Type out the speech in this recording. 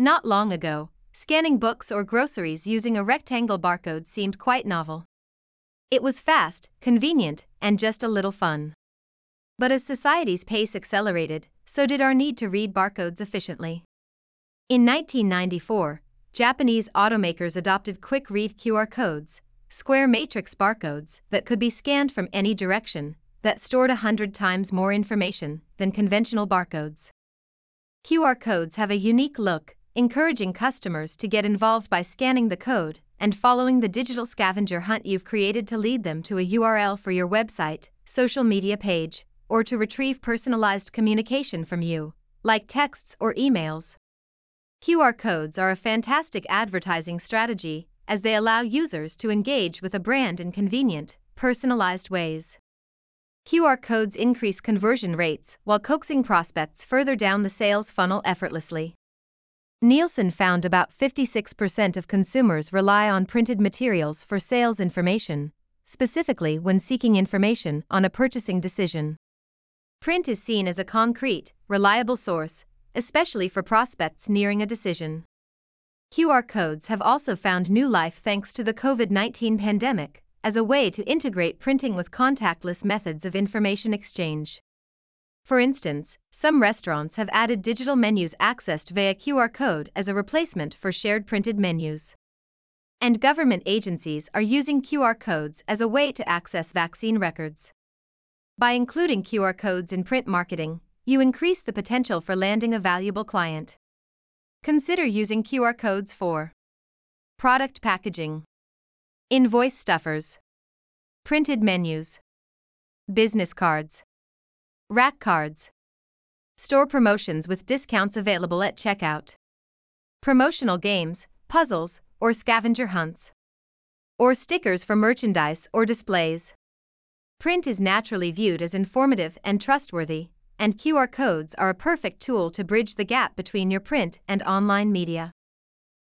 Not long ago, scanning books or groceries using a rectangle barcode seemed quite novel. It was fast, convenient, and just a little fun. But as society's pace accelerated, so did our need to read barcodes efficiently. In 1994, Japanese automakers adopted quick read QR codes, square matrix barcodes that could be scanned from any direction, that stored a hundred times more information than conventional barcodes. QR codes have a unique look, encouraging customers to get involved by scanning the code and following the digital scavenger hunt you've created to lead them to a URL for your website, social media page, or to retrieve personalized communication from you, like texts or emails. QR codes are a fantastic advertising strategy as they allow users to engage with a brand in convenient, personalized ways. QR codes increase conversion rates while coaxing prospects further down the sales funnel effortlessly. Nielsen found about 56% of consumers rely on printed materials for sales information, specifically when seeking information on a purchasing decision. Print is seen as a concrete, reliable source, especially for prospects nearing a decision. QR codes have also found new life thanks to the COVID 19 pandemic, as a way to integrate printing with contactless methods of information exchange. For instance, some restaurants have added digital menus accessed via QR code as a replacement for shared printed menus. And government agencies are using QR codes as a way to access vaccine records. By including QR codes in print marketing, you increase the potential for landing a valuable client. Consider using QR codes for product packaging, invoice stuffers, printed menus, business cards. Rack cards. Store promotions with discounts available at checkout. Promotional games, puzzles, or scavenger hunts. Or stickers for merchandise or displays. Print is naturally viewed as informative and trustworthy, and QR codes are a perfect tool to bridge the gap between your print and online media.